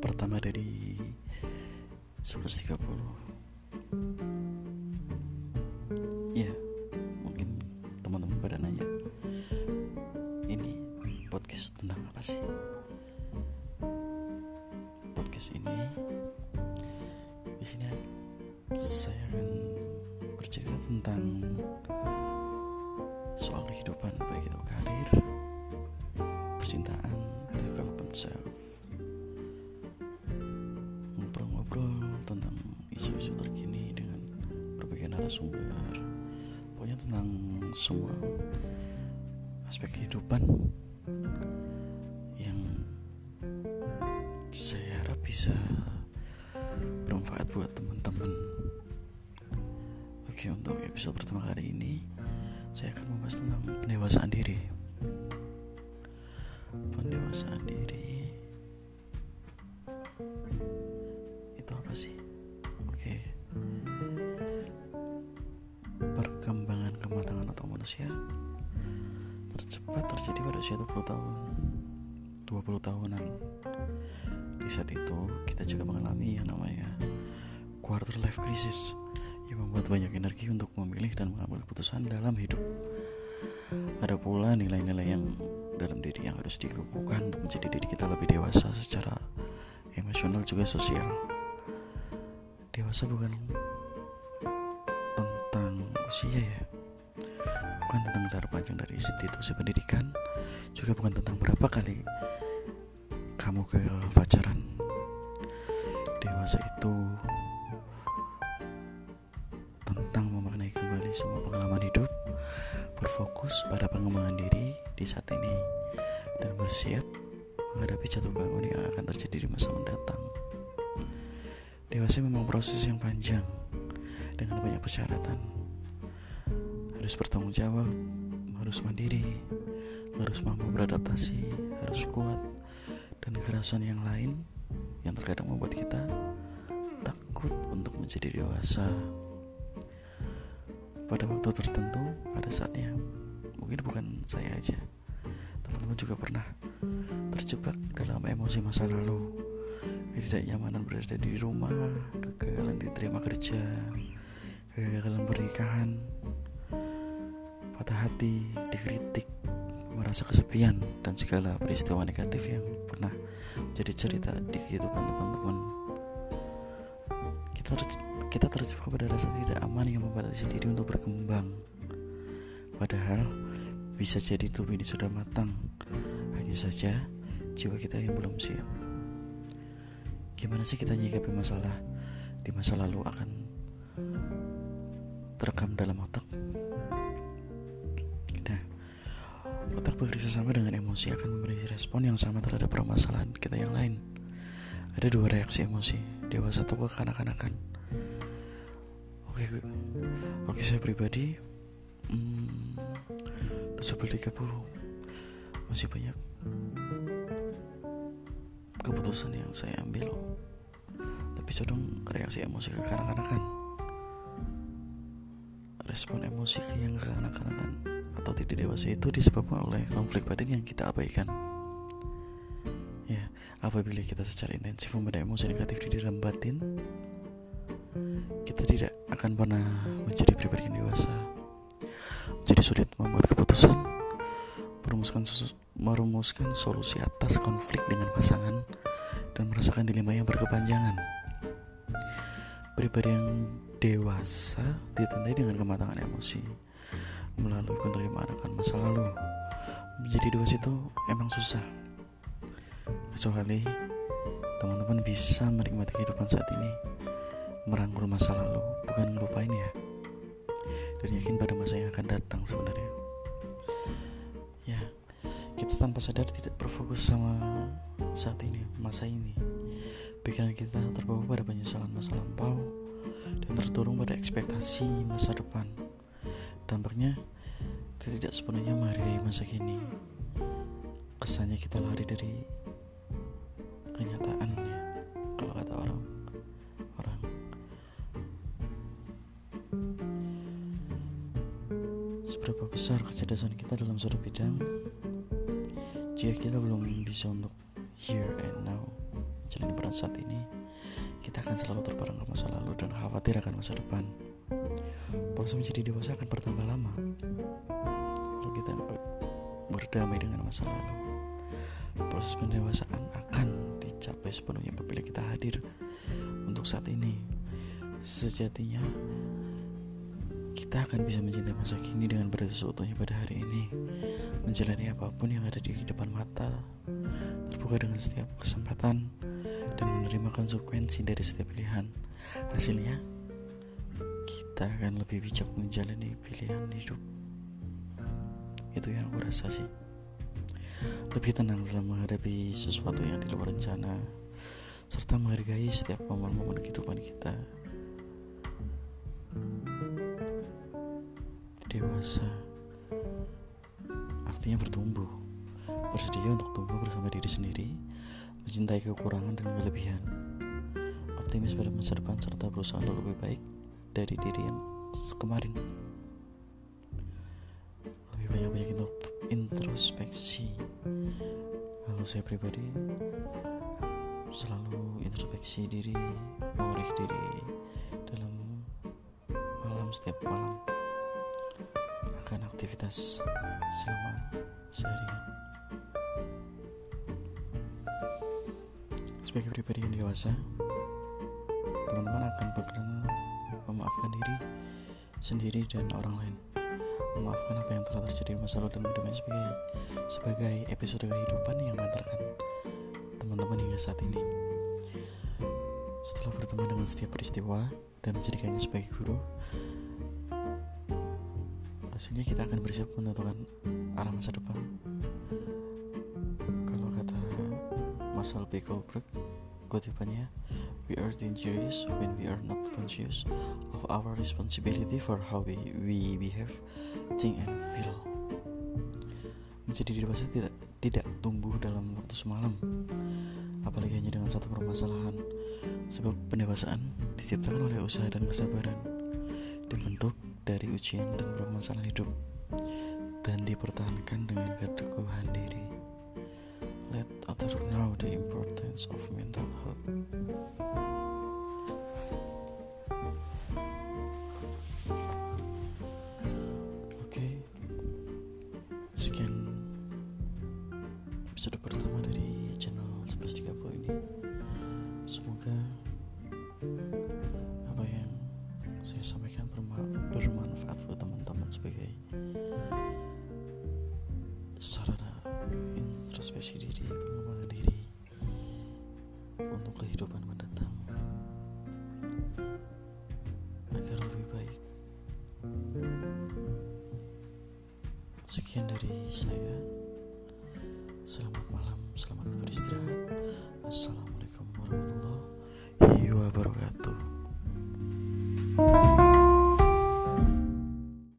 pertama dari 11.30 Ya mungkin teman-teman pada nanya Ini podcast tentang apa sih? Podcast ini di sini saya akan bercerita tentang soal kehidupan baik itu karir, percintaan, development self isu-isu terkini dengan berbagai narasumber. Pokoknya tentang semua aspek kehidupan yang saya harap bisa bermanfaat buat teman-teman. Oke untuk episode pertama kali ini saya akan membahas tentang pendewasaan diri manusia tercepat terjadi pada usia 20 tahun. 20 tahunan. Di saat itu kita juga mengalami yang namanya quarter life crisis yang membuat banyak energi untuk memilih dan mengambil keputusan dalam hidup. Ada pula nilai-nilai yang dalam diri yang harus dikukuhkan untuk menjadi diri kita lebih dewasa secara emosional juga sosial. Dewasa bukan tentang usia ya bukan tentang jarak panjang dari institusi pendidikan juga bukan tentang berapa kali kamu ke pacaran. Dewasa itu tentang memaknai kembali semua pengalaman hidup berfokus pada pengembangan diri di saat ini dan bersiap menghadapi jatuh bangun yang akan terjadi di masa mendatang. Dewasa memang proses yang panjang dengan banyak persyaratan harus bertanggung jawab harus mandiri harus mampu beradaptasi harus kuat dan kekerasan yang lain yang terkadang membuat kita takut untuk menjadi dewasa. Pada waktu tertentu pada saatnya mungkin bukan saya aja teman-teman juga pernah terjebak dalam emosi masa lalu. Ketidaknyamanan berada di rumah kegagalan diterima kerja kegagalan pernikahan patah hati dikritik merasa kesepian dan segala peristiwa negatif yang pernah jadi cerita di kehidupan teman-teman. Kita kita terjebak pada rasa tidak aman yang membatasi diri untuk berkembang. Padahal bisa jadi tubuh ini sudah matang. Hanya saja jiwa kita yang belum siap. Gimana sih kita nyikapi masalah di masa lalu akan terekam dalam otak otak bekerja sama dengan emosi akan memberi respon yang sama terhadap permasalahan kita yang lain. Ada dua reaksi emosi dewasa atau kekanak-kanakan. Oke oke saya pribadi hmm, 30 masih banyak keputusan yang saya ambil. Tapi condong reaksi emosi kekanak-kanakan. Respon emosi yang kekanak-kanakan atau tidak dewasa itu disebabkan oleh konflik batin yang kita abaikan. Ya apabila kita secara intensif memendam emosi negatif di dalam batin kita tidak akan pernah menjadi pribadi yang dewasa. Jadi sulit membuat keputusan merumuskan merumuskan solusi atas konflik dengan pasangan dan merasakan dilema yang berkepanjangan. Pribadi yang dewasa ditandai dengan kematangan emosi melalui penerimaan akan masa lalu. Menjadi dewasa itu emang susah. Kecuali teman-teman bisa menikmati kehidupan saat ini, merangkul masa lalu, bukan ngelupain ya. Dan yakin pada masa yang akan datang sebenarnya ya kita tanpa sadar tidak berfokus sama saat ini masa ini pikiran kita terbawa pada penyesalan masa lampau dan terdorong pada ekspektasi masa depan dampaknya kita tidak sepenuhnya menghargai masa kini. Kesannya kita lari dari kenyataan ya. Kalau kata orang orang. Seberapa besar kecerdasan kita dalam suatu bidang jika kita belum bisa untuk here and now menjalani peran saat ini kita akan selalu terperangkap masa lalu dan khawatir akan masa depan proses menjadi dewasa akan bertambah lama. Kalau kita berdamai dengan masa lalu proses pendewasaan akan dicapai sepenuhnya. Apabila kita hadir untuk saat ini sejatinya kita akan bisa mencintai masa kini dengan berada seutuhnya pada hari ini. Menjalani apa pun yang ada di depan mata Terbuka dengan setiap kesempatan Dan menerima konsekuensi dari setiap pilihan. Hasilnya Kita akan lebih bijak menjalani pilihan hidup. Itu yang aku rasa sih. Lebih tenang dalam menghadapi sesuatu yang di luar rencana Serta menghargai setiap momen-momen kehidupan kita. Dewasa artinya bertumbuh bersedia untuk tumbuh bersama diri sendiri mencintai kekurangan dan kelebihan optimis pada masa depan serta berusaha untuk lebih baik dari diri yang kemarin. Lebih banyak-banyak untuk introspeksi. Kalau saya pribadi selalu introspeksi diri mengorek diri dalam malam setiap malam. Akan aktivitas selama seharian. Sebagai pribadi yang dewasa, teman-teman akan berkenan memaafkan diri sendiri dan orang lain. Memaafkan apa yang telah terjadi di masa lalu dan berdamai sebagai sebagai episode kehidupan yang mengantarkan teman-teman hingga saat ini. Setelah bertemu dengan setiap peristiwa dan menjadikannya sebagai guru, hasilnya kita akan bersiap menentukan arah masa depan kalau kata Marcel B. Goldberg kutipannya we are dangerous when we are not conscious of our responsibility for how we, we behave think and feel menjadi dewasa tidak tidak tumbuh dalam waktu semalam apalagi hanya dengan satu permasalahan sebab pendewasaan diciptakan oleh usaha dan kesabaran dibentuk dari ujian dan permasalahan hidup dan dipertahankan dengan keteguhan diri. Let others know the importance of mental health. Oke, okay. sekian episode pertama dari channel 1130 ini. Semoga saya sampaikan bermanfaat buat teman-teman sebagai sarana introspeksi diri, pengembangan diri untuk kehidupan mendatang agar lebih baik. Sekian dari saya. Selamat malam, selamat beristirahat. Assalamualaikum warahmatullahi wabarakatuh.